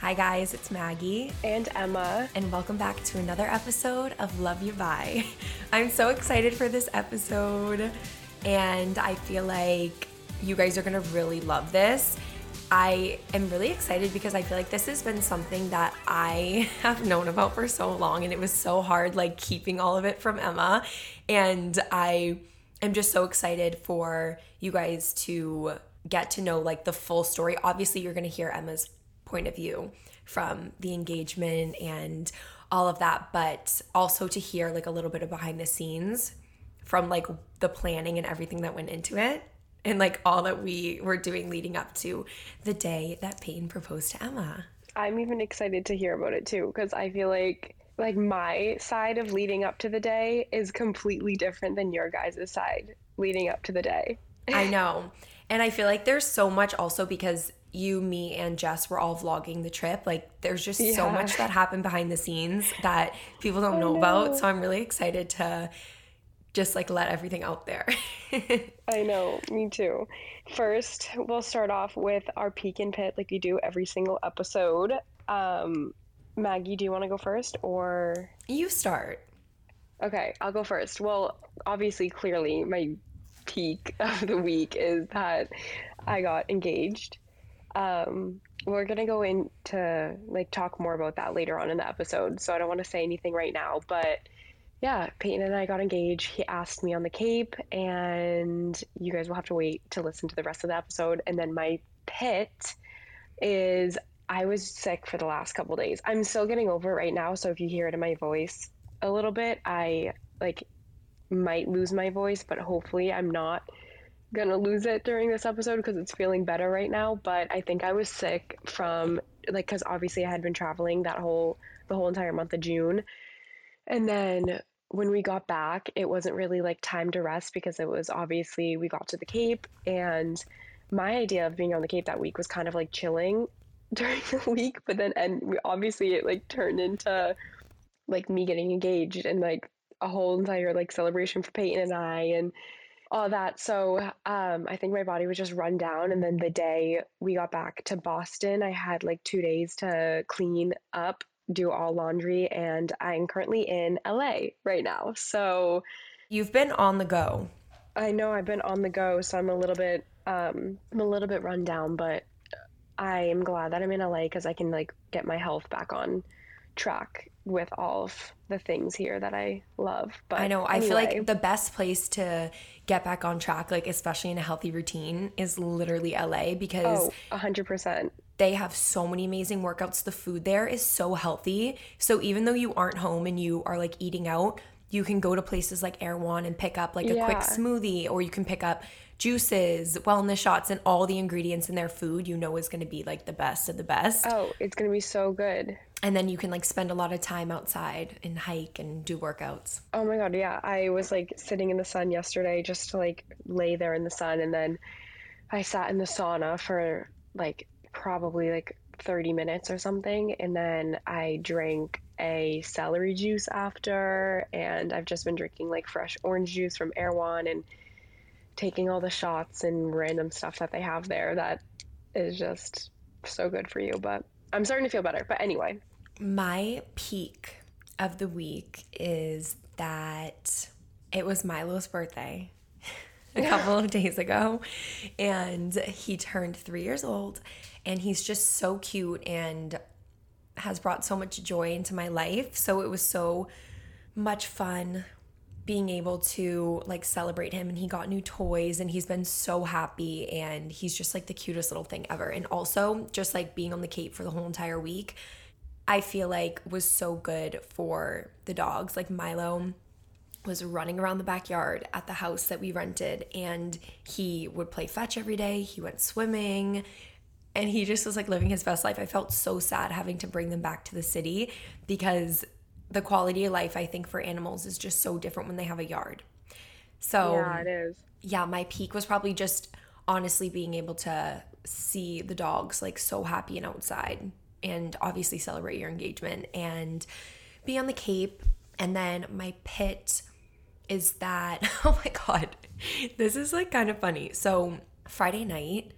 Hi, guys, it's Maggie. And Emma. And welcome back to another episode of Love You Bye. I'm so excited for this episode, and I feel like you guys are gonna really love this. I am really excited because I feel like this has been something that I have known about for so long, and it was so hard, like keeping all of it from Emma. And I am just so excited for you guys to get to know like the full story. Obviously, you're gonna hear Emma's point of view from the engagement and all of that, but also to hear like a little bit of behind the scenes from like the planning and everything that went into it and like all that we were doing leading up to the day that Peyton proposed to Emma. I'm even excited to hear about it too because I feel like like my side of leading up to the day is completely different than your guys' side leading up to the day. I know. And I feel like there's so much also because you, me, and Jess were all vlogging the trip. Like, there's just yeah. so much that happened behind the scenes that people don't know, about. So I'm really excited to just like let everything out there. I know, me too. First, we'll start off with our peak and pit like we do every single episode. Um, Maggie, do you want to go first or? You start. Okay, I'll go first. Well, obviously, clearly, my peak of the week is that I got engaged. Um, we're gonna go into like talk more about that later on in the episode, so I don't want to say anything right now. But yeah, Peyton and I got engaged. He asked me on the Cape, and you guys will have to wait to listen to the rest of the episode. And then my pit is I was sick for the last couple days. I'm still getting over it right now, so if you hear it in my voice a little bit, I like might lose my voice, but hopefully I'm not gonna lose it during this episode because it's feeling better right now. But I think I was sick from like because obviously I had been traveling that whole the whole entire month of June, and then when we got back, it wasn't really like time to rest because it was obviously we got to the Cape. And my idea of being on the Cape that week was kind of like chilling during the week, but then and we, obviously it like turned into like me getting engaged and like a whole entire like celebration for Peyton and I and all that. So um, I think my body was just run down. And then the day we got back to Boston, I had like two days to clean up, do all laundry, and I'm currently in LA right now. So you've been on the go. I know I've been on the go, so I'm a little bit um, I'm a little bit run down, but I am glad that I'm in LA because I can like get my health back on track with all of the things here that I love. But I know anyway. I feel like the best place to get back on track, like especially in a healthy routine, is literally LA because oh, 100%. They have so many amazing workouts. The food there is so healthy. So even though you aren't home and you are like eating out, you can go to places like Erewhon and pick up like a yeah. quick smoothie, or you can pick up juices, wellness shots, and all the ingredients in their food you know is going to be like the best of the best. Oh, it's going to be so good and then you can like spend a lot of time outside and hike and do workouts. Oh my god, yeah. I was like sitting in the sun yesterday just to like lay there in the sun. And then I sat in the sauna for like probably like 30 minutes or something. And then I drank a celery juice after. And I've just been drinking like fresh orange juice from Erewhon and taking all the shots and random stuff that they have there that is just so good for you. But I'm starting to feel better. But anyway my peak of the week is that it was Milo's birthday a couple of days ago and he turned three years old and he's just so cute and has brought so much joy into my life. So it was so much fun being able to like celebrate him and he got new toys and he's been so happy and he's just like the cutest little thing ever. And also just like being on the cape for the whole entire week I feel like was so good for the dogs. Like Milo was running around the backyard at the house that we rented and he would play fetch every day. He went swimming. and he just was like living his best life. I felt so sad having to bring them back to the city because the quality of life I think for animals is just so different when they have a yard. So Yeah, it is. yeah, my peak was probably just honestly being able to see the dogs like so happy and outside and obviously celebrate your engagement and be on the Cape. And then my pit is that, oh my God, this is like kind of funny. So Friday night,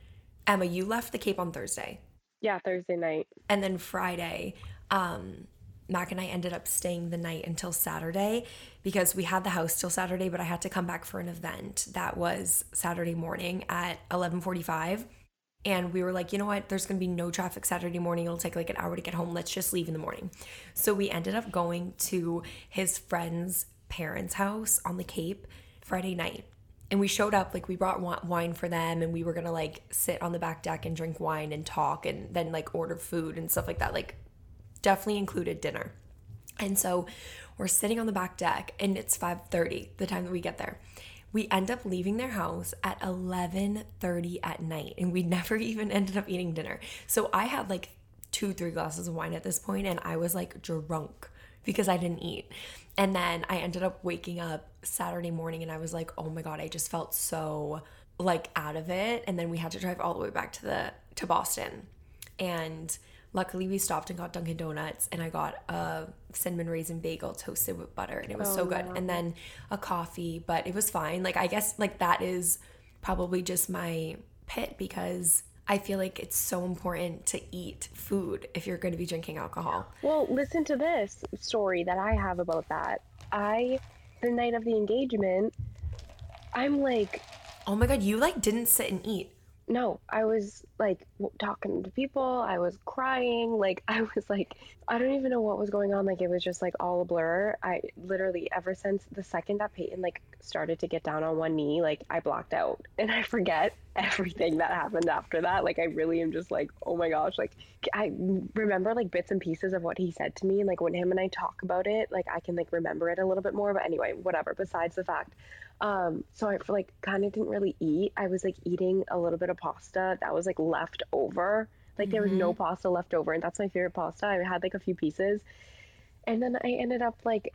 Emma, you left the Cape on Thursday. Yeah, Thursday night. And then Friday, um, Mac and I ended up staying the night until Saturday because we had the house till Saturday, but I had to come back for an event that was Saturday morning at 11:45. And we were like, you know what? There's gonna be no traffic Saturday morning. It'll take like an hour to get home. Let's just leave in the morning. So we ended up going to his friend's parents' house on the Cape Friday night. And we showed up, like, we brought wine for them, and we were gonna like sit on the back deck and drink wine and talk, and then like order food and stuff like that. Like, definitely included dinner. And so we're sitting on the back deck and it's 5:30 the time that we get there. We end up leaving their house at 11:30 at night and we never even ended up eating dinner. So I had like 2 3 glasses of wine at this point and I was like drunk because I didn't eat. And then I ended up waking up Saturday morning and I was like, "Oh my god, I just felt so like out of it." And then we had to drive all the way back to the to Boston. And luckily we stopped and got Dunkin' Donuts and I got a cinnamon raisin bagel toasted with butter and it was so oh, good. And then a coffee, but it was fine. Like I guess like that is probably just my pit because I feel like it's so important to eat food if you're going to be drinking alcohol. Well, listen to this story that I have about that. I, the night of the engagement, I'm like, Oh my god, you like didn't sit and eat. No, I was like talking to people. I was crying. Like, I was like, I don't even know what was going on. Like, it was just like all a blur. I literally, ever since the second that Peyton like started to get down on one knee, like, I blocked out and I forget everything that happened after that. Like, I really am just like, oh my gosh. Like, I remember like bits and pieces of what he said to me. And like, when him and I talk about it, like, I can like remember it a little bit more. But anyway, whatever. Besides the fact, um, so I like kind of didn't really eat. I was like eating a little bit of pasta that was like left over. Like there was no pasta left over, and that's my favorite pasta. I had like a few pieces, and then I ended up like,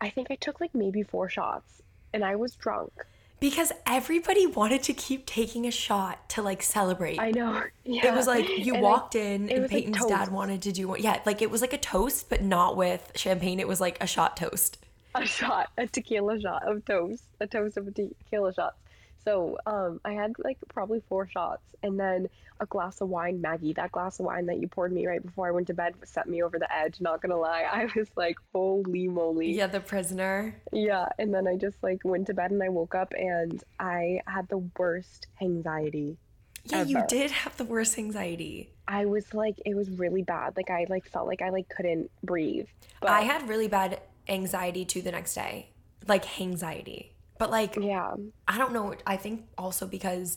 I think I took like maybe four shots, and I was drunk. Because everybody wanted to keep taking a shot to like celebrate. I know. Yeah. It was like you And I- walked in and was, like, Peyton's dad wanted to do one. Yeah, like it was like a toast, but not with champagne. It was like a shot toast. a shot, a tequila shot of toast, a toast of tequila shots. So um, I had like probably four shots, and then a glass of wine. Maggie, that glass of wine that you poured me right before I went to bed set me over the edge. Not gonna lie, I was like, holy moly. Yeah, the prisoner. Yeah, and then I just like went to bed and I woke up and I had the worst anxiety. Yeah, you did have the worst anxiety. I was like, it was really bad. Like I like felt like I like couldn't breathe. But I had really bad anxiety too the next day. Like anxiety. But like yeah, I don't know. I think also because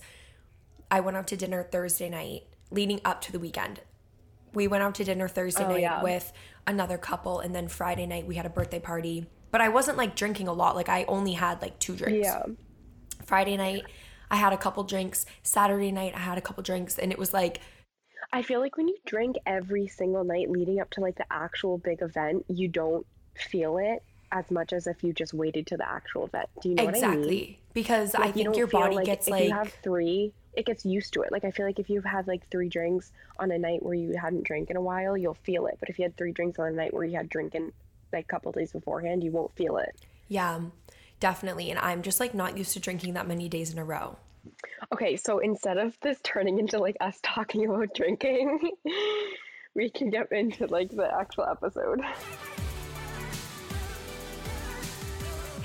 I went out to dinner Thursday night leading up to the weekend. We went out to dinner Thursday Oh, night yeah. with another couple, and then Friday night we had a birthday party. But I wasn't like drinking a lot. Like I only had like two drinks. yeah. Friday night I had a couple drinks. Saturday night I had a couple drinks, and it was like I feel like when you drink every single night leading up to like the actual big event, you don't feel it as much as if you just waited to the actual event. Do you know what I mean? exactly because I Like, you think don't your body like gets if like you have three, it gets used to it. Like I feel like if you've had like three drinks on a night where you hadn't drank in a while, you'll feel it. But if you had three drinks on a night where you had drinking like a couple days beforehand, you won't feel it. yeah, definitely. And I'm just like not used to drinking that many days in a row. Okay, so instead of this turning into like us talking about drinking, we can get into like the actual episode.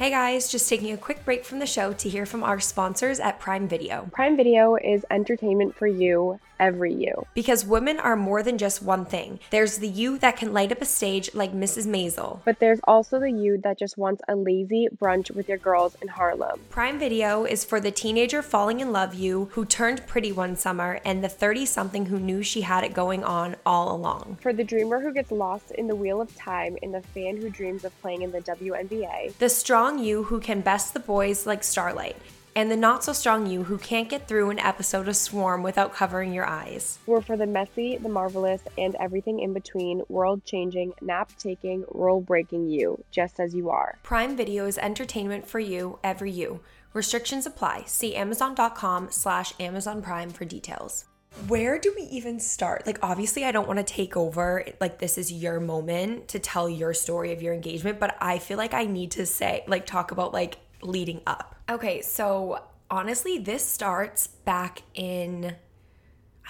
Hey guys, just taking a quick break from the show to hear from our sponsors at Prime Video. Prime Video is entertainment for you, every you. Because women are more than just one thing. There's the you that can light up a stage like Mrs. Maisel. But there's also the you that just wants a lazy brunch with your girls in Harlem. Prime Video is for the teenager falling in love you who turned pretty one summer and the 30 something who knew she had it going on all along. For the dreamer who gets lost in the wheel of time and the fan who dreams of playing in the WNBA. The strong you who can best the boys like Starlight. And the not so strong you who can't get through an episode of Swarm without covering your eyes. We're for the messy, the marvelous, and everything in between, world changing, nap taking, rule breaking you, just as you are. Prime Video is entertainment for you, every you. Restrictions apply. See Amazon.com slash Amazon Prime for details. Where do we even start? Like, obviously, I don't want to take over, like, this is your moment to tell your story of your engagement, but I feel like I need to say, like, talk about, like, leading up. Okay, so honestly, this starts back in,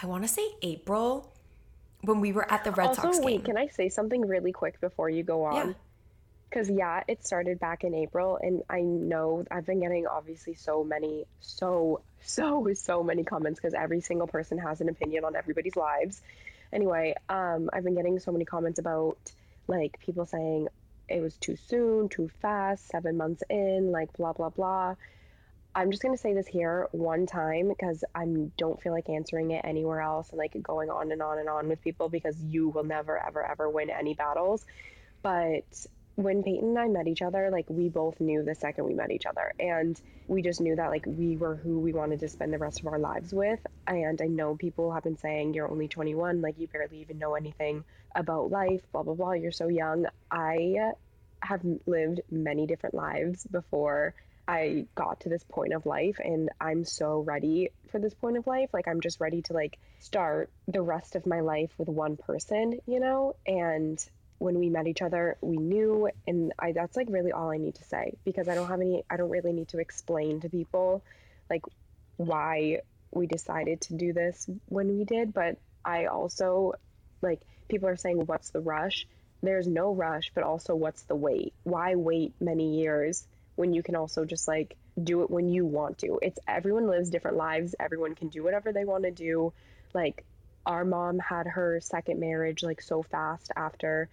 I want to say April when we were at the Red also, Sox wait, game. can I say something really quick before you go on? Yeah. on? Because, yeah, it started back in April, and I know I've been getting obviously so many, so, so, so many comments because every single person has an opinion on everybody's lives. Anyway, um, I've been getting so many comments about like people saying it was too soon, too fast, seven months in, like blah, blah, blah. I'm just gonna say this here one time because I don't feel like answering it anywhere else and like going on and on and on with people because you will never ever ever win any battles. But when Peyton and I met each other, like we both knew the second we met each other, and we just knew that like we were who we wanted to spend the rest of our lives with. And I know people have been saying you're only 21, like you barely even know anything about life, blah blah blah. You're so young. I have lived many different lives before I got to this point of life and I'm so ready for this point of life. Like I'm just ready to like start the rest of my life with one person, you know? And when we met each other, we knew and I that's like really all I need to say because I don't have any I don't really need to explain to people like why we decided to do this when we did, but I also like people are saying what's the rush? There's no rush, but also what's the wait? Why wait many years when you can also just like do it when you want to? It's everyone lives different lives. Everyone can do whatever they want to do. Like our mom had her second marriage like so fast after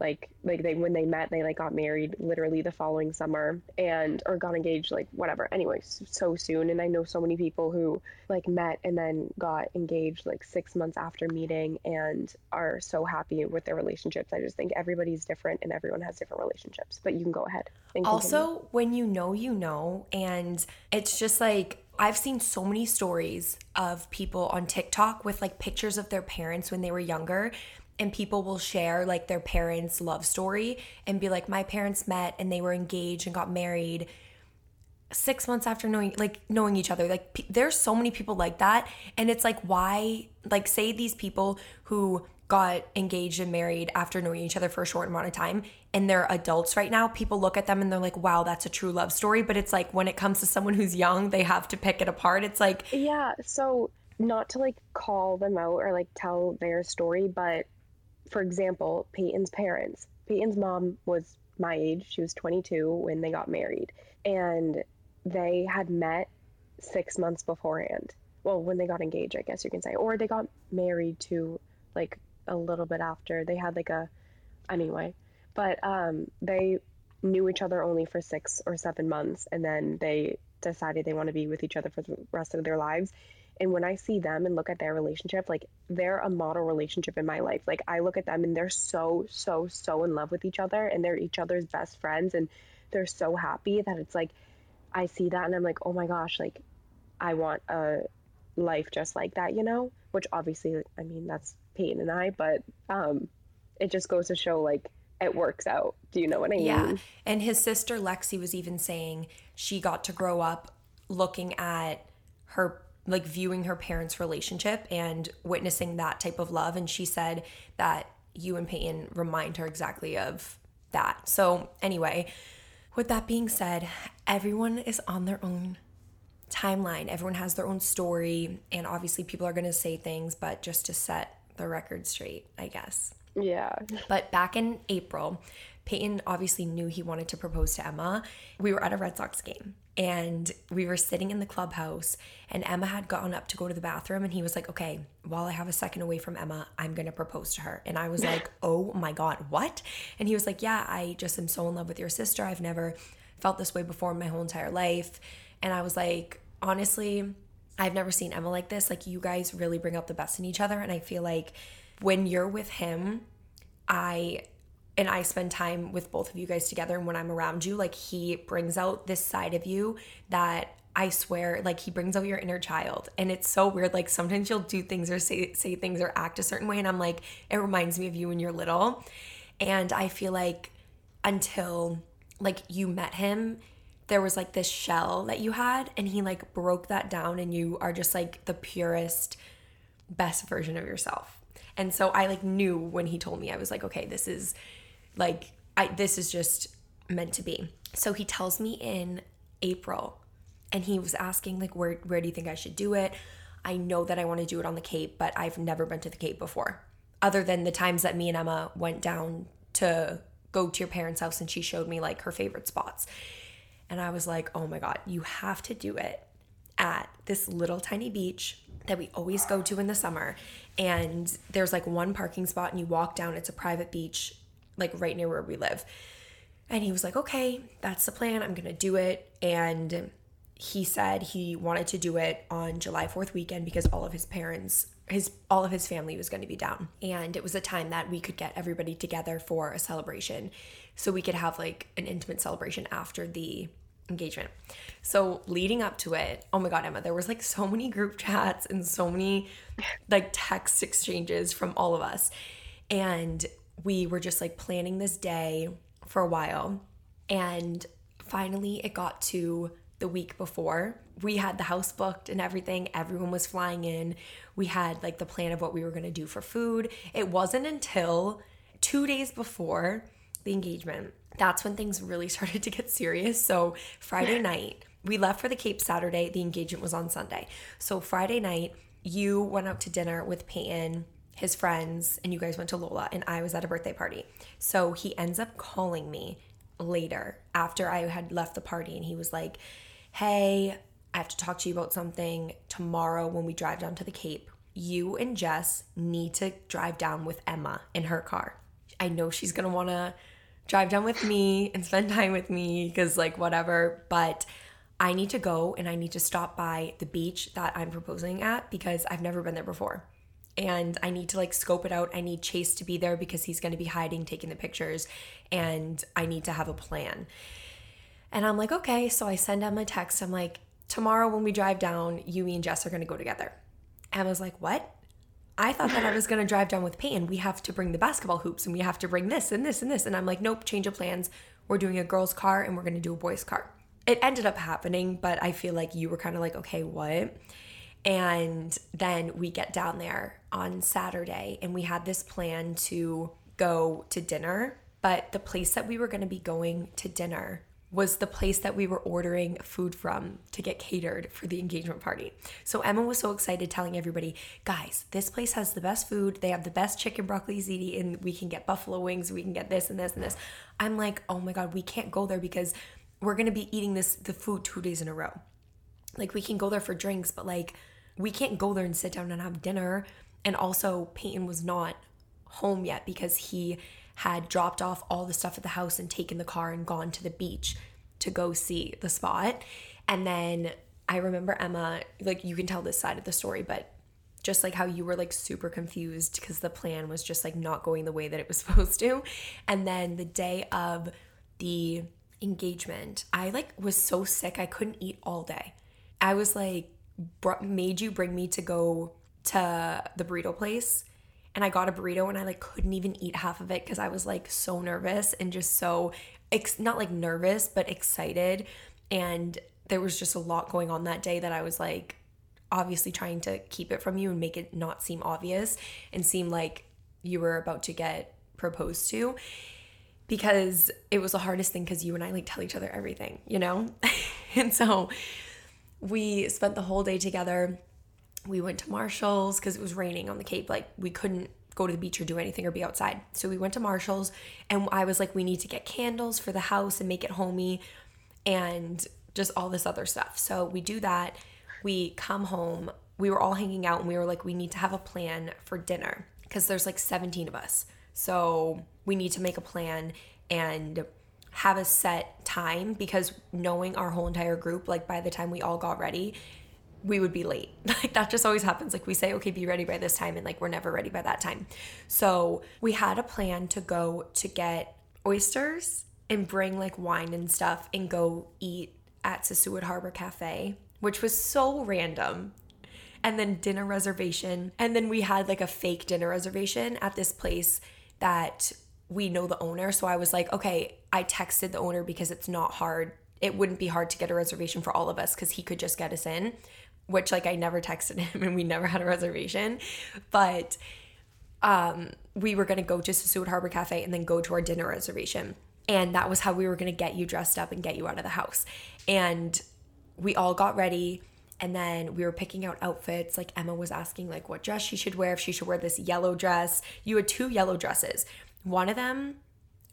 like like they when they met they like got married literally the following summer and or got engaged like whatever anyway so soon and i know so many people who like met and then got engaged like six months after meeting and are so happy with their relationships i just think everybody's different and everyone has different relationships but you can go ahead. Also, when you know, you know. And it's just like, I've seen so many stories of people on TikTok with like pictures of their parents when they were younger. And people will share like their parents' love story and be like, my parents met and they were engaged and got married six months after knowing like knowing each other. Like there's so many people like that and it's like why like say these people who got engaged and married after knowing each other for a short amount of time and they're adults right now people look at them and they're like wow that's a true love story. But it's like when it comes to someone who's young they have to pick it apart. It's like Yeah, so not to like call them out or like tell their story, but for example, Peyton's parents. Peyton's mom was my age. She was 22 when they got married, and they had met six months beforehand. Well, when they got engaged, I guess you can say, or they got married to like a little bit after. They had like a, anyway, but um, they knew each other only for six or seven months, and then they decided they want to be with each other for the rest of their lives. And when I see them and look at their relationship, like they're a model relationship in my life. Like I look at them and they're so, so, so in love with each other and they're each other's best friends and they're so happy that it's like I see that and I'm like, oh my gosh, like I want a life just like that, you know? Which obviously, I mean, that's Peyton and I, but um, it just goes to show like it works out. Do you know what I mean? Yeah. And his sister Lexi was even saying she got to grow up looking at her like viewing her parents' relationship and witnessing that type of love and she said that you and Peyton remind her exactly of that. So, anyway, with that being said, everyone is on their own timeline. Everyone has their own story and obviously people are going to say things, but just to set the record straight, I guess. Yeah. But back in April, Peyton obviously knew he wanted to propose to Emma. We were at a Red Sox game and we were sitting in the clubhouse, and Emma had gotten up to go to the bathroom, and he was like, Okay, while I have a second away from Emma, I'm gonna propose to her. And I was like, Oh my God, what? And he was like, Yeah, I just am so in love with your sister. I've never felt this way before in my whole entire life. And I was like, Honestly, I've never seen Emma like this. Like, you guys really bring out the best in each other. And I feel like when you're with him, I and I spend time with both of you guys together and when I'm around you like he brings out this side of you that I swear, like he brings out your inner child. And it's so weird. Like sometimes you'll do things or say say things or act a certain way. And I'm like, it reminds me of you when you're little. And I feel like until like you met him, there was like this shell that you had, and he like broke that down, and you are just like the purest, best version of yourself. And so I like knew when he told me, I was like, okay, this is like, I, this is just meant to be. So he tells me in April and he was asking like where where do you think I should do it? I know that I want to do it on the Cape, but I've never been to the Cape before. Other than the times that me and Emma went down to go to your parents' house and she showed me like her favorite spots. And I was like, "Oh my god, you have to do it at this little tiny beach that we always go to in the summer. And there's like one parking spot and you walk down, it's a private beach like right near where we live." And he was like, "Okay, that's the plan. I'm going to do it." And he said he wanted to do it on July 4th weekend because all of his parents his all of his family was going to be down and it was a time that we could get everybody together for a celebration so we could have like an intimate celebration after the engagement. So leading up to it, oh my god, Emma, there was like so many group chats and so many like text exchanges from all of us. And we were just like planning this day for a while and finally it got to the week before. We had the house booked and everything. Everyone was flying in. We had like the plan of what we were going to do for food. It wasn't until 2 days before the engagement that's when things really started to get serious. So, Friday night, we left for the Cape Saturday. The engagement was on Sunday. So, Friday night, you went out to dinner with Peyton, his friends, and you guys went to Lola, and I was at a birthday party. So, he ends up calling me later after I had left the party, and he was like, Hey, I have to talk to you about something tomorrow when we drive down to the Cape. You and Jess need to drive down with Emma in her car. I know she's gonna wanna drive down with me and spend time with me because, like, whatever. But I need to go and I need to stop by the beach that I'm proposing at because I've never been there before. And I need to like scope it out. I need Chase to be there because he's going to be hiding, taking the pictures, and I need to have a plan. And I'm like, okay. So I send Emma a text. I'm like, tomorrow when we drive down, you, me, and Jess are going to go together. Emma's like, what? I thought that I was going to drive down with Peyton. We have to bring the basketball hoops and we have to bring this and this and this. And I'm like, nope, change of plans. We're doing a girl's car and we're going to do a boy's car. It ended up happening, but I feel like you were kind of like, okay, what? And then we get down there on Saturday and we had this plan to go to dinner. But the place that we were going to be going to dinner was the place that we were ordering food from to get catered for the engagement party. So Emma was so excited telling everybody, guys, this place has the best food. They have the best chicken broccoli ziti, and we can get buffalo wings, we can get this and this and this. I'm like, oh my God, we can't go there because we're gonna be eating this the food two days in a row. Like we can go there for drinks, but like we can't go there and sit down and have dinner. And also Peyton was not home yet because he had dropped off all the stuff at the house and taken the car and gone to the beach to go see the spot. And then I remember Emma, like you can tell this side of the story, but just like how you were like super confused because the plan was just like not going the way that it was supposed to. And then the day of the engagement, I like was so sick I couldn't eat all day. I was like br- made you bring me to go to the burrito place and I got a burrito and I like couldn't even eat half of it because I was like so nervous and just so ex- not like nervous but excited and there was just a lot going on that day that I was like obviously trying to keep it from you and make it not seem obvious and seem like you were about to get proposed to because it was the hardest thing because you and I like tell each other everything, you know? and so we spent the whole day together we went to Marshall's because it was raining on the Cape. Like we couldn't go to the beach or do anything or be outside. So we went to Marshall's and I was like, we need to get candles for the house and make it homey and just all this other stuff. So we do that. We come home. We were all hanging out and we were like, we need to have a plan for dinner because there's like 17 of us. So we need to make a plan and have a set time because knowing our whole entire group, like by the time we all got ready, we would be late. Like that just always happens. Like we say, okay, be ready by this time, and like we're never ready by that time. So we had a plan to go to get oysters and bring like wine and stuff and go eat at Sesuit Harbor Cafe, which was so random. And then dinner reservation. And then we had like a fake dinner reservation at this place that we know the owner. So I was like, okay, I texted the owner because it's not hard. It wouldn't be hard to get a reservation for all of us because he could just get us in, which like I never texted him and we never had a reservation. But um, we were gonna go to Sesuit Harbor Cafe and then go to our dinner reservation. And that was how we were gonna get you dressed up and get you out of the house. And we all got ready and then we were picking out outfits like emma was asking like what dress she should wear if she should wear this yellow dress you had two yellow dresses one of them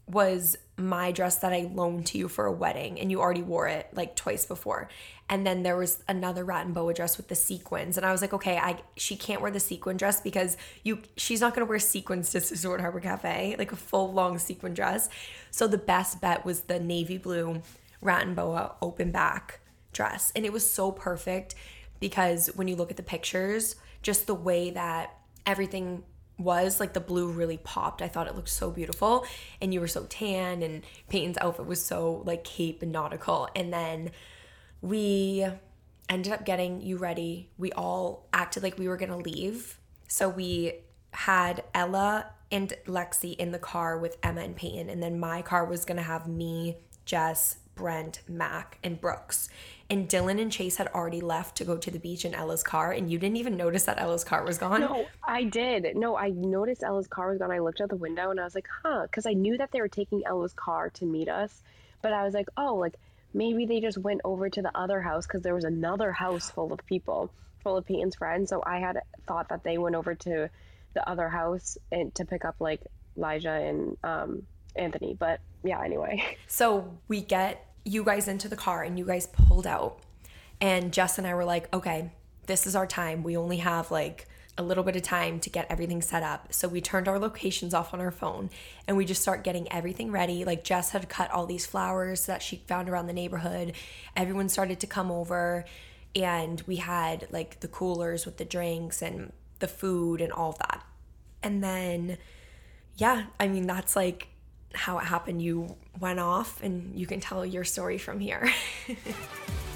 was my dress that I loaned to you for a wedding and you already wore it like twice before. And then there was another rat and boa dress with the sequins. And I was like, okay, I she can't wear the sequin dress because you she's not gonna wear sequins to Resort Harbor Cafe, like a full long sequin dress. So the best bet was the navy blue rat and boa open back dress. And it was so perfect because when you look at the pictures, just the way that everything was like the blue really popped. I thought it looked so beautiful and you were so tan and Peyton's outfit was so like cape and nautical and then we ended up getting you ready. We all acted like we were to leave. So we had Ella and Lexi in the car with Emma and Peyton and then my car was to have me, Jess, Brent, Mac, and Brooks and Dylan and Chase had already left to go to the beach in Ella's car, and you didn't even notice that Ella's car was gone. No, I did. No, I noticed Ella's car was gone. I looked out the window and I was like, huh, because I knew that they were taking Ella's car to meet us, but I was like, oh, like maybe they just went over to the other house because there was another house full of people, full of Peyton's friends. So I had thought that they went over to the other house and to pick up like Elijah and um, Anthony. But yeah, anyway. So we get you guys into the car and you guys pulled out. And Jess and I were like, okay, this is our time. We only have like a little bit of time to get everything set up. So we turned our locations off on our phone and we just start getting everything ready. Like Jess had cut all these flowers that she found around the neighborhood. Everyone started to come over and we had like the coolers with the drinks and the food and all of that. And then yeah, I mean that's like how it happened. You went off, and you can tell your story from here.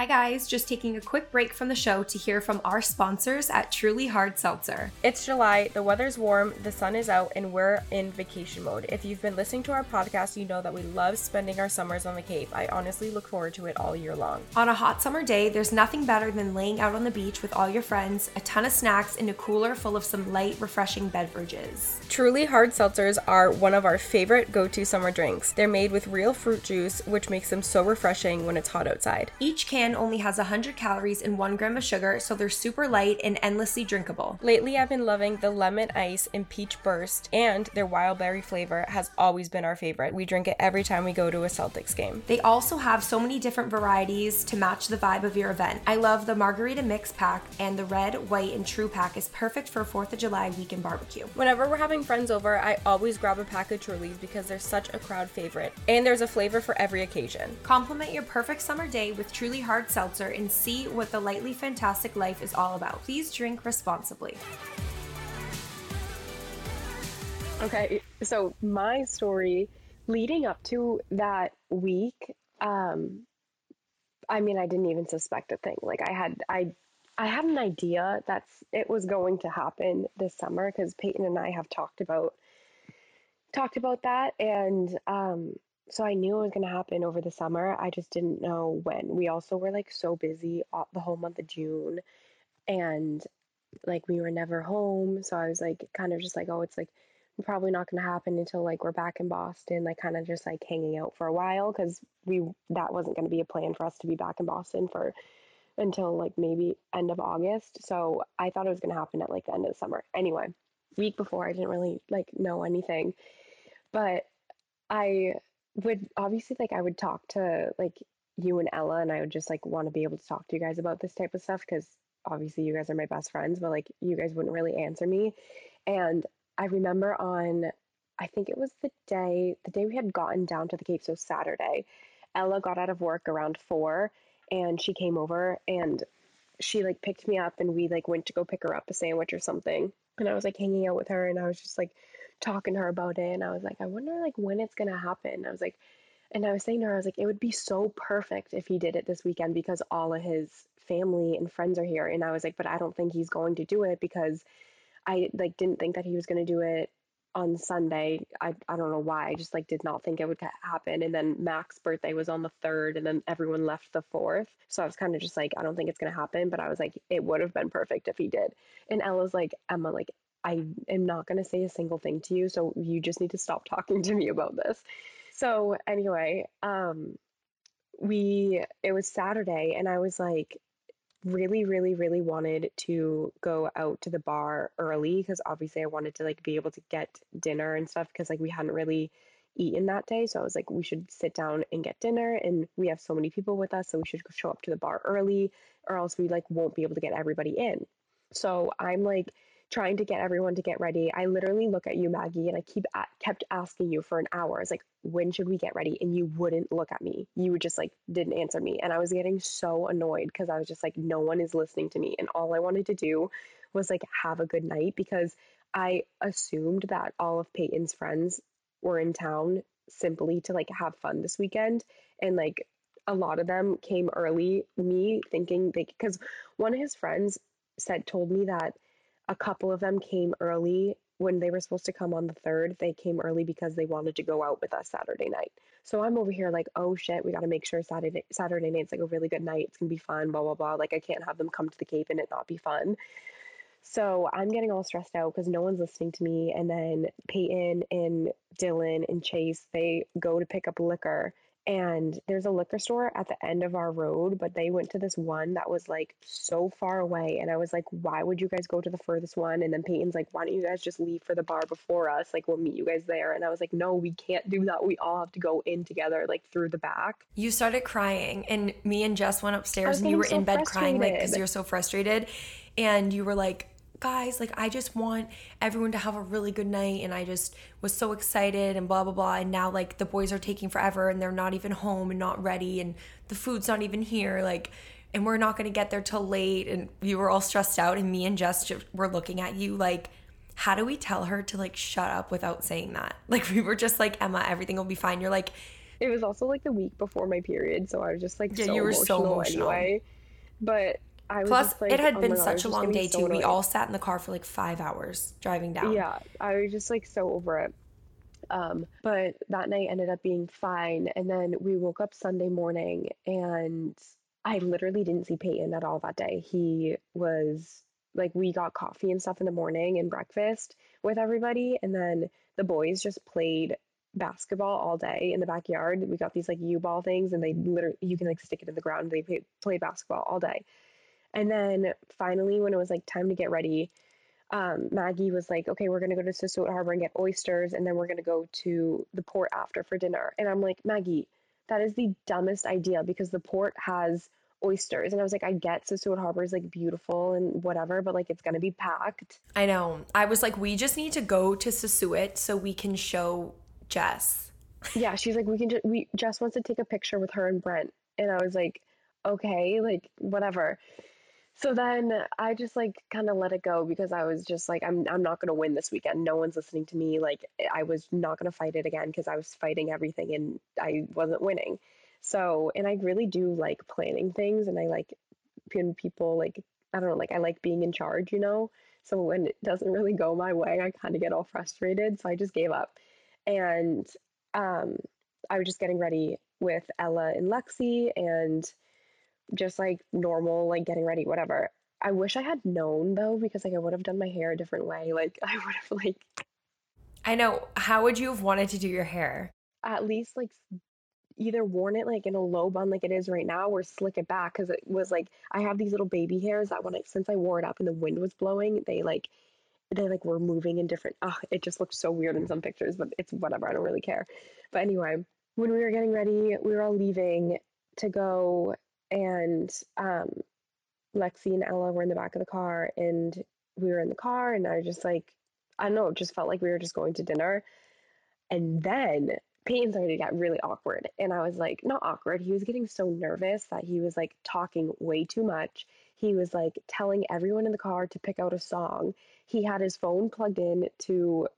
Hi, guys. Just taking a quick break from the show to hear from our sponsors at Truly Hard Seltzer. It's July, the weather's warm, the sun is out, and we're in vacation mode. If you've been listening to our podcast, you know that we love spending our summers on the Cape. I honestly look forward to it all year long. On a hot summer day, there's nothing better than laying out on the beach with all your friends, a ton of snacks, and a cooler full of some light, refreshing beverages. Truly Hard Seltzers are one of our favorite go to summer drinks. They're made with real fruit juice, which makes them so refreshing when it's hot outside. Each can only has 100 calories and 1 gram of sugar, so they're super light and endlessly drinkable. Lately, I've been loving the lemon ice and peach burst, and their wild berry flavor has always been our favorite. We drink it every time we go to a Celtics game. They also have so many different varieties to match the vibe of your event. I love the margarita mix pack, and the red, white, and true pack is perfect for 4th of July weekend barbecue. Whenever we're having friends over, I always grab a pack of Trulies because they're such a crowd favorite, and there's a flavor for every occasion. Complement your perfect summer day with Truly Hard hard seltzer and see what the lightly fantastic life is all about. Please drink responsibly. Okay, so my story leading up to that week, um, I mean, I didn't even suspect a thing. Like I had, I, I had an idea that it was going to happen this summer because Peyton and I have talked about talked about that, and um, so I knew it was going to happen over the summer. I just didn't know when. We also were like so busy the whole month of June and like we were never home. So I was like kind of just like, oh, it's like probably not going to happen until like we're back in Boston, like kind of just like hanging out for a while because we that wasn't going to be a plan for us to be back in Boston for until like maybe end of August. So I thought it was going to happen at like the end of the summer. Anyway, week before I didn't really like know anything. But I would obviously like I would talk to like you and Ella and I would just like want to be able to talk to you guys about this type of stuff because obviously you guys are my best friends, but like you guys wouldn't really answer me. And I remember on I think it was the day the day we had gotten down to the Cape, so Saturday, Ella got out of work around four and she came over and she like picked me up and we like went to go pick her up a sandwich or something. And I was like hanging out with her and I was just like talking to her about it and I was like, I wonder like when it's gonna happen. I was like, And I was saying to her, I was like, it would be so perfect if he did it this weekend because all of his family and friends are here. And I was like, but I don't think he's going to do it because I like didn't think that he was to do it on Sunday. I I don't know why. I just like did not think it would happen. And then Mac's birthday was on the 3rd and then everyone left the 4th. So I was kind of just like I don't think it's going to happen, but I was like it would have been perfect if he did. And Ella's like Emma like I am not going to say a single thing to you, so you just need to stop talking to me about this. So anyway, um we it was Saturday and I was like really really really wanted to go out to the bar early because obviously I wanted to like be able to get dinner and stuff because like we hadn't really eaten that day so I was like we should sit down and get dinner and we have so many people with us so we should show up to the bar early or else we like won't be able to get everybody in. So I'm like trying to get everyone to get ready. I literally look at you, Maggie, and I keep at, kept asking you for an hour. I was like, when should we get ready? And you wouldn't look at me. You would just like didn't answer me. And I was getting so annoyed because I was just like, no one is listening to me. And all I wanted to do was like have a good night because I assumed that all of Peyton's friends were in town simply to like have fun this weekend. And like a lot of them came early, me thinking they because one of his friends said told me that a couple of them came early when they were supposed to come on the third. They came early because they wanted to go out with us Saturday night. So I'm over here like, oh shit, we got to make sure Saturday Saturday night's like a really good night. It's gonna be fun. Blah blah blah. Like I can't have them come to the Cape and it not be fun. So I'm getting all stressed out because no one's listening to me. And then Peyton and Dylan and Chase they go to pick up liquor and there's a liquor store at the end of our road, but they went to this one that was like so far away. And I was like, why would you guys go to the furthest one? And then Peyton's like, why don't you guys just leave for the bar before us? Like, we'll meet you guys there. And I was like, no, we can't do that. We all have to go in together, like through the back. You started crying, and me and Jess went upstairs, and you were so in bed crying, like, because you're so frustrated. And you were like, guys, like I just want everyone to have a really good night and I just was so excited and blah blah blah and now like the boys are taking forever and they're not even home and not ready and the food's not even here like and we're not going to get there till late and you were all stressed out and me and Jess just were looking at you like how do we tell her to like shut up without saying that? Like we were just like Emma, everything will be fine. You're like it was also like the week before my period, so I was just like yeah, so you were emotional so emotional anyway. But I Plus, like, it had oh been God, such a long day so too. Annoyed. We all sat in the car for like five hours driving down. Yeah, I was just like so over it. Um, but that night ended up being fine. And then we woke up Sunday morning and I literally didn't see Peyton at all that day. He was like, we got coffee and stuff in the morning and breakfast with everybody. And then the boys just played basketball all day in the backyard. We got these like U ball things and they literally, you can like stick it in the ground. They play, play basketball all day. And then finally, when it was like time to get ready, um, Maggie was like, okay, we're going to go to Sesuit Harbor and get oysters, and then we're going to go to the port after for dinner. And I'm like, Maggie, that is the dumbest idea because the port has oysters. And I was like, I get Sesuit Harbor is like beautiful and whatever, but like it's going to be packed. I know. I was like, we just need to go to Sesuit so we can show Jess. yeah, she's like, we can just, we, Jess wants to take a picture with her and Brent. And I was like, okay, like whatever. So then I just like kind of let it go because I was just like I'm I'm not going to win this weekend. No one's listening to me. Like I was not going to fight it again because I was fighting everything and I wasn't winning. So, and I really do like planning things and I like when people like I don't know, like I like being in charge, you know? So when it doesn't really go my way, I kind of get all frustrated, so I just gave up. And um I was just getting ready with Ella and Lexi and just like normal, like getting ready, whatever. I wish I had known though, because like I would have done my hair a different way. Like I would have like I know. How would you have wanted to do your hair? At least like either worn it like in a low bun like it is right now or slick it back because it was like I have these little baby hairs that when I since I wore it up and the wind was blowing, they like they like were moving in different oh, it just looked so weird in some pictures, but it's whatever, I don't really care. But anyway, when we were getting ready, we were all leaving to go and um, Lexi and Ella were in the back of the car, and we were in the car, and I was just like, I don't know, it just felt like we were just going to dinner. And then Peyton started to get really awkward. And I was like, not awkward. He was getting so nervous that he was like talking way too much. He was like telling everyone in the car to pick out a song. He had his phone plugged in to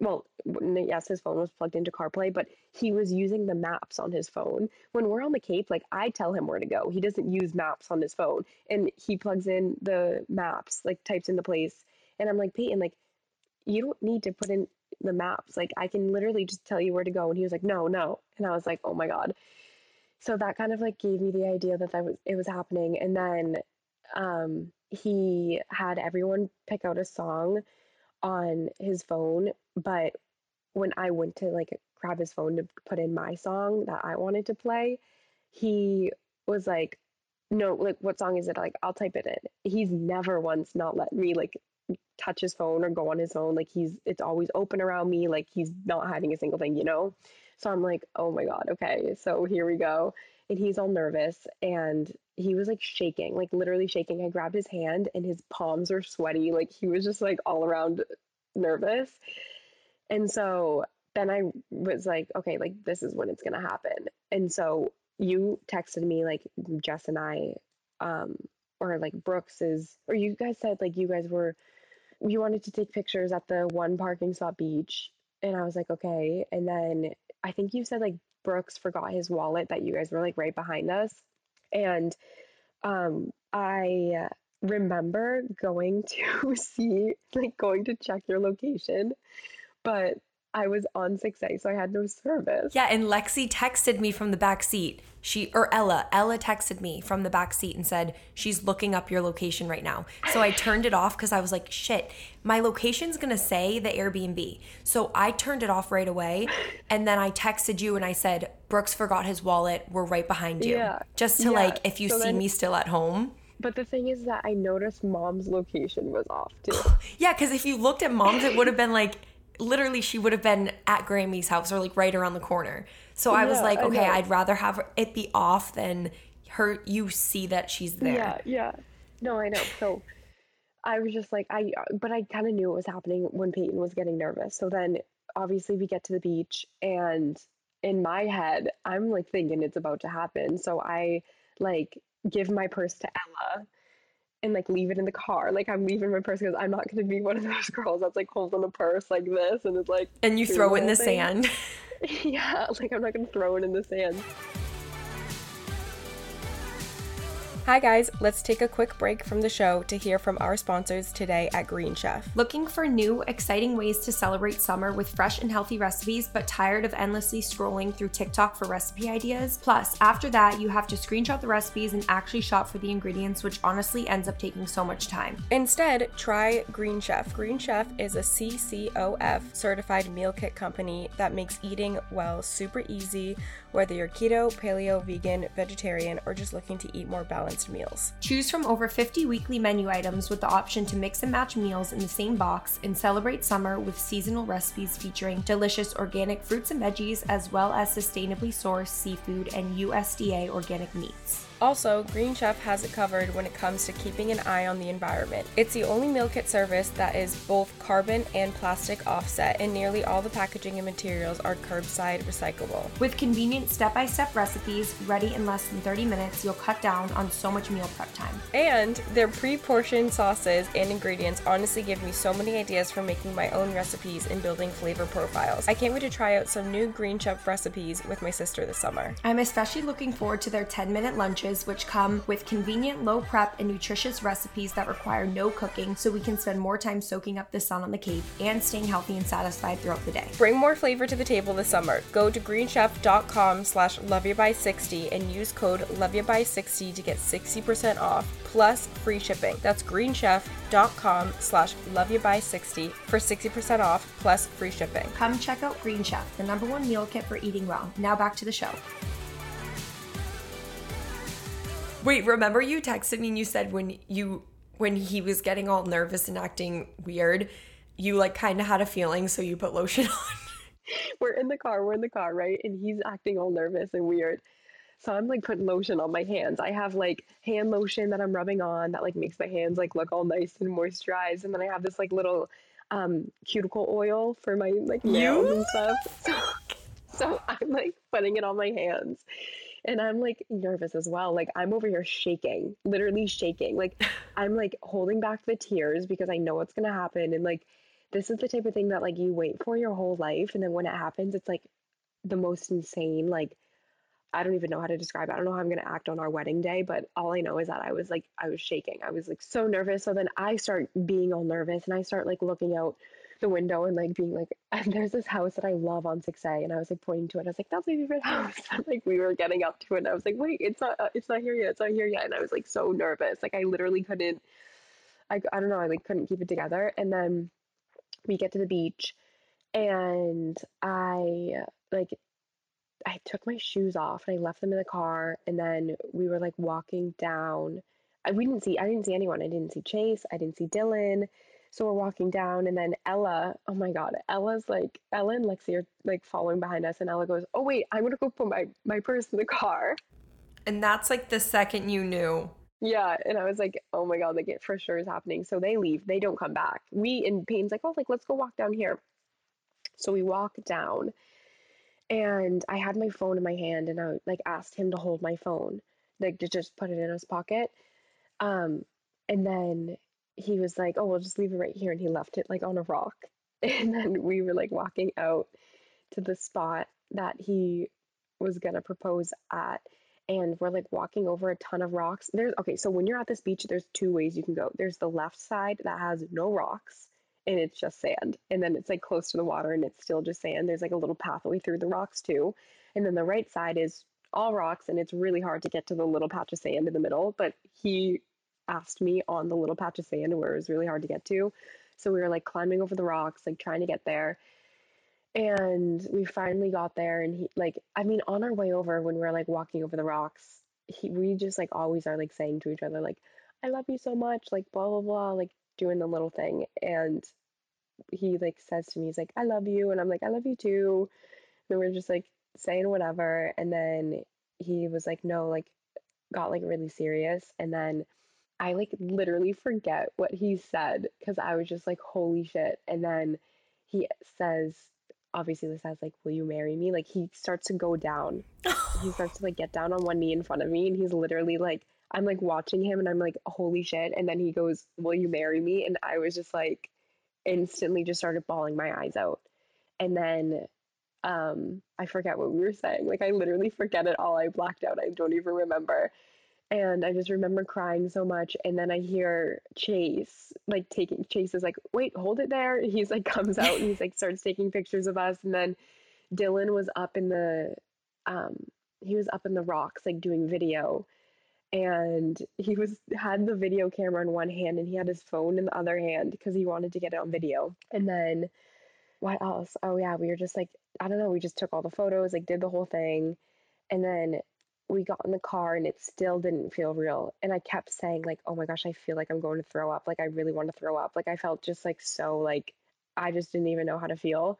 well, yes, his phone was plugged into CarPlay, but he was using the maps on his phone. When we're on the Cape, like I tell him where to go. He doesn't use maps on his phone, and he plugs in the maps, like types in the place, and I'm like, Peyton, like you don't need to put in the maps. Like I can literally just tell you where to go. And he was like, no, no, and I was like, oh my god. So that kind of like gave me the idea that that was it was happening, and then um, he had everyone pick out a song on his phone, but when I went to like grab his phone to put in my song that I wanted to play, he was like, "No, like what song is it?" Like I'll type it in. He's never once not let me like touch his phone or go on his phone. Like he's it's always open around me. Like he's not hiding a single thing, you know. So I'm like, "Oh my god, okay." So here we go. And he's all nervous and he was like shaking, like literally shaking. I grabbed his hand and his palms were sweaty. Like he was just like all around nervous. And so then I was like, okay, like this is when it's gonna happen. And so you texted me like Jess and I, um, or like Brooks is, or you guys said like you guys were, you wanted to take pictures at the one parking spot beach, and I was like, okay. And then I think you said like Brooks forgot his wallet that you guys were like right behind us, and um, I remember going to see like going to check your location but I was on 6A, so I had no service. Yeah, and Lexi texted me from the back seat. She or Ella, Ella texted me from the back seat and said she's looking up your location right now. So I turned it off because I was like, shit, my location's gonna say the Airbnb. So I turned it off right away, and then I texted you and I said Brooks forgot his wallet. We're right behind you, Yeah, just to yeah. like if you So see then- me still at home. But the thing is that I noticed mom's location was off too. Yeah, because if you looked at mom's, it would have been like literally she would have been at Grammy's house or like right around the corner. So I was like, okay. I'd rather have it be off than her. You see that she's there. Yeah, yeah. No, I know. So I was just like, I, but I kind of knew it was happening when Peyton was getting nervous. So then obviously we get to the beach, and in my head, I'm like thinking it's about to happen. So I like give my purse to Ella and like leave it in the car. Like I'm leaving my purse because I'm not going to be one of those girls that's like holding a purse like this and it's like, And you throw it in the thing. sand. yeah, like I'm not going to throw it in the sand. Hi, guys. Let's take a quick break from the show to hear from our sponsors today at Green Chef. Looking for new, exciting ways to celebrate summer with fresh and healthy recipes, but tired of endlessly scrolling through TikTok for recipe ideas? Plus, after that, you have to screenshot the recipes and actually shop for the ingredients, which honestly ends up taking so much time. Instead, try Green Chef. Green Chef is a CCOF certified meal kit company that makes eating well super easy, whether you're keto, paleo, vegan, vegetarian, or just looking to eat more balanced meals. Choose from over 50 weekly menu items with the option to mix and match meals in the same box and celebrate summer with seasonal recipes featuring delicious organic fruits and veggies, as well as sustainably sourced seafood and USDA organic meats. Also, Green Chef has it covered when it comes to keeping an eye on the environment. It's the only meal kit service that is both carbon and plastic offset, and nearly all the packaging and materials are curbside recyclable. With convenient step by step recipes ready in less than 30 minutes, you'll cut down on so much meal prep time. And their pre portioned sauces and ingredients honestly give me so many ideas for making my own recipes and building flavor profiles. I can't wait to try out some new Green Chef recipes with my sister this summer. I'm especially looking forward to their 10 minute lunches, which come with convenient, low prep, and nutritious recipes that require no cooking so we can spend more time soaking up the sun on the Cape and staying healthy and satisfied throughout the day. Bring more flavor to the table this summer. Go to greenchef.com Um, slash loveyouby60 and use code loveyouby60 to get 60% off plus free shipping. That's greenchef.com slash loveyouby60 for 60% off plus free shipping. Come check out Green Chef, the number one meal kit for eating well. Now back to the show. Wait, remember you texted me and you said when you when he was getting all nervous and acting weird, you like kind of had a feeling, so you put lotion on. we're in the car, we're in the car, right? And he's acting all nervous and weird. So I'm like putting lotion on my hands. I have like hand lotion that I'm rubbing on that like makes my hands like look all nice and moisturized. And then I have this like little um cuticle oil for my like nails and stuff. So, so I'm like putting it on my hands. And I'm like nervous as well. Like I'm over here shaking, literally shaking. Like I'm like holding back the tears because I know what's gonna happen. And like this is the type of thing that like you wait for your whole life and then when it happens it's like the most insane like I don't even know how to describe it. I don't know how I'm going to act on our wedding day, but all I know is that I was like I was shaking. I was like so nervous. So then I start being all nervous and I start like looking out the window and like being like there's this house that I love on 6A and I was like pointing to it. I was like that's my favorite house. And, like we were getting up to it and I was like wait, it's not uh, it's not here yet. It's not here yet. And I was like so nervous. Like I literally couldn't I I don't know, I like couldn't keep it together. And then we get to the beach and I like I took my shoes off and I left them in the car and then we were like walking down. I we didn't see I didn't see anyone. I didn't see Chase, I didn't see Dylan. So we're walking down and then Ella, oh my god, Ella's like Ella and Lexi are like following behind us and Ella goes, "Oh wait, I'm to go put my my purse in the car." And that's like the second you knew. Yeah, and I was like, "Oh my god, like it for sure is happening." So they leave. They don't come back. We and Peyton's like, "Oh, like let's go walk down here." So we walk down and I had my phone in my hand and I like asked him to hold my phone, like to just put it in his pocket. Um, and then he was like, "Oh, we'll just leave it right here," and he left it like on a rock. And then we were like walking out to the spot that he was gonna propose at, and we're like walking over a ton of rocks. There's okay, so when you're at this beach, there's two ways you can go. There's the left side that has no rocks, and it's just sand. And then it's like close to the water and it's still just sand. There's like a little pathway through the rocks too. And then the right side is all rocks and it's really hard to get to the little patch of sand in the middle. But he asked me on the little patch of sand where it was really hard to get to. So we were like climbing over the rocks, like trying to get there. And we finally got there and he like I mean on our way over when we're like walking over the rocks, he we just like always are like saying to each other like I love you so much, like blah blah blah, like doing the little thing and he like says to me he's like i love you and i'm like i love you too and we're just like saying whatever and then he was like no like got like really serious and then i like literally forget what he said because i was just like holy shit and then he says obviously this says like will you marry me like he starts to go down he starts to like get down on one knee in front of me and he's literally like I'm like watching him and I'm like, holy shit. And then he goes, Will you marry me? And I was just like, instantly just started bawling my eyes out. And then um, I forget what we were saying. Like, I literally forget it all. I blacked out. I don't even remember. And I just remember crying so much. And then I hear Chase, like, taking, Chase is like, wait, hold it there. He's like, comes out and he's like, starts taking pictures of us. And then Dylan was up in the, um, he was up in the rocks, like, doing video and he was had the video camera in one hand and he had his phone in the other hand because he wanted to get it on video. And then what else? Oh yeah, we were just like I don't know, we just took all the photos, like did the whole thing. And then we got in the car and it still didn't feel real. And I kept saying like, "Oh my gosh, I feel like I'm going to throw up. Like I really want to throw up." Like I felt just like so like I just didn't even know how to feel.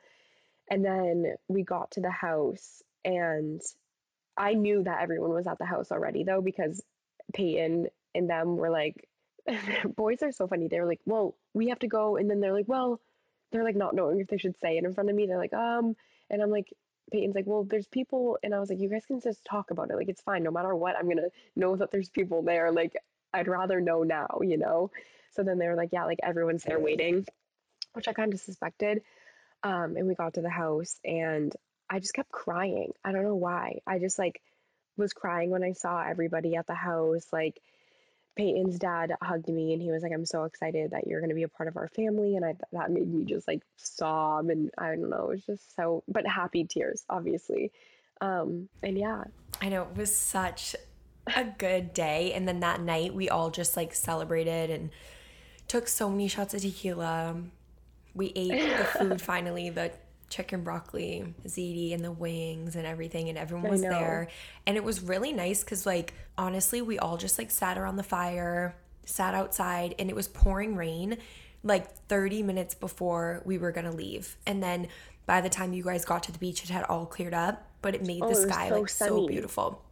And then we got to the house and I knew that everyone was at the house already though because Peyton and them were like, boys are so funny. They're like, well, we have to go. And then they're like, well, they're like not knowing if they should say it in front of me. They're like, um, and I'm like, Peyton's like, well, there's people. And I was like, you guys can just talk about it. Like, it's fine. No matter what, I'm going to know that there's people there. Like, I'd rather know now, you know? So then they were like, yeah, like everyone's there waiting, which I kind of suspected. Um, and we got to the house and I just kept crying. I don't know why. I just like, was crying when I saw everybody at the house. Like Peyton's dad hugged me and he was like, I'm so excited that you're going to be a part of our family. And I, that made me just like sob. And I don't know, it was just so, but happy tears, obviously. Um, and yeah. I know it was such a good day. And then that night we all just like celebrated and took so many shots of tequila. We ate the food finally, the chicken broccoli, ziti, and the wings and everything, and everyone was there. And it was really nice because, like, honestly, we all just like sat around the fire, sat outside, and it was pouring rain like 30 minutes before we were gonna leave. And then by the time you guys got to the beach, it had all cleared up, but it made oh, the sky so like sunny. so beautiful.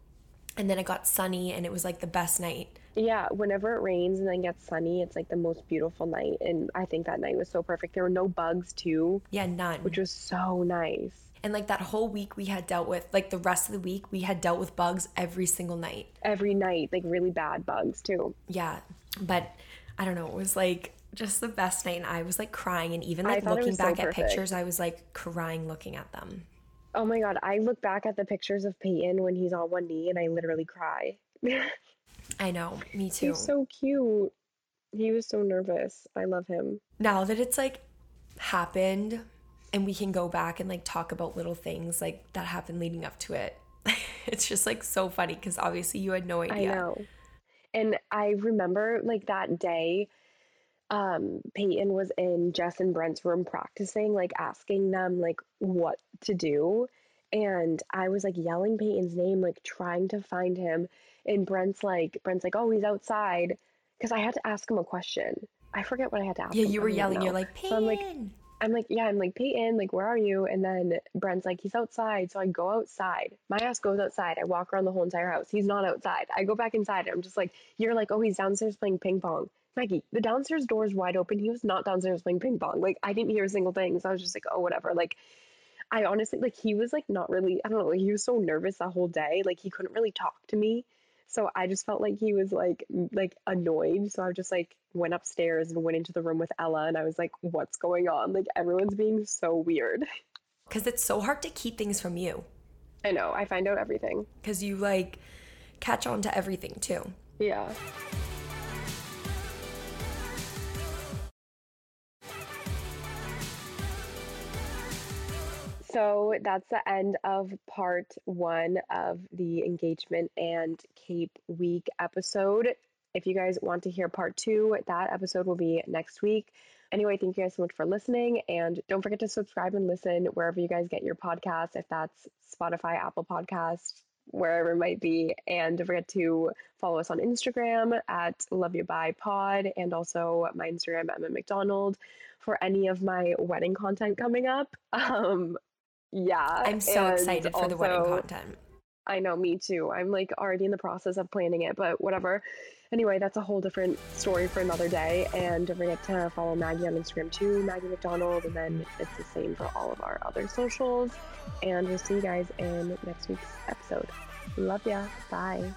And then it got sunny, and it was like the best night. Yeah, whenever it rains and then gets sunny, it's like the most beautiful night. And I think that night was so perfect. There were no bugs, too. Yeah, none. Which was so nice. And like that whole week we had dealt with, like the rest of the week, we had dealt with bugs every single night. Every night, like really bad bugs, too. Yeah. But I don't know, it was like just the best night and I was like crying and even like looking was so back at pictures I was like crying looking at them. Oh my god, I look back at the pictures of Peyton when he's on one knee and I literally cry. I know, me too. He's so cute. He was so nervous. I love him. now that it's like happened and we can go back and like talk about little things like that happened leading up to it. it's just like so funny because obviously you had no idea. I know. And I remember like that day, um, Peyton was in Jess and Brent's room practicing, like asking them like what to do. And I was like yelling Peyton's name, like trying to find him. And Brent's like, Brent's like, oh, he's outside. Because I had to ask him a question. I forget what I had to ask Yeah, him. you were yelling. You're like, So I'm like, Peyton. I'm like, yeah, I'm like, Peyton, like, where are you? And then Brent's like, he's outside. So I go outside. My ass goes outside. I walk around the whole entire house. He's not outside. I go back inside. I'm just like, you're like, oh, he's downstairs playing ping pong. Maggie, the downstairs door is wide open. He was not downstairs playing ping pong. Like, I didn't hear a single thing. So I was just like, oh, whatever. Like, I honestly, like, he was like, not really, I don't know, like, he was so nervous the whole day. Like, he couldn't really talk to me. So I just felt like he was like like annoyed. So I just like went upstairs and went into the room with Ella and I was like, what's going on? Like everyone's being so weird. Because it's so hard to keep things from you I know. I find out everything. because you like catch on to everything too. Yeah. So that's the end of part one of the engagement and Cape Week episode. If you guys want to hear part two, that episode will be next week. Anyway, thank you guys so much for listening. And don't forget to subscribe and listen wherever you guys get your podcasts, if that's Spotify, Apple Podcasts, wherever it might be. And don't forget to follow us on Instagram at Love You Bye Pod and also my Instagram, Emma McDonald, for any of my wedding content coming up. Um, yeah. I'm so excited for the wedding content. I know, me too. I'm like already in the process of planning it, but whatever. Anyway, that's a whole different story for another day. And don't forget to follow Maggie on Instagram too, Maggie McDonald, and then it's the same for all of our other socials. And we'll see you guys in next week's episode. Love ya. Bye.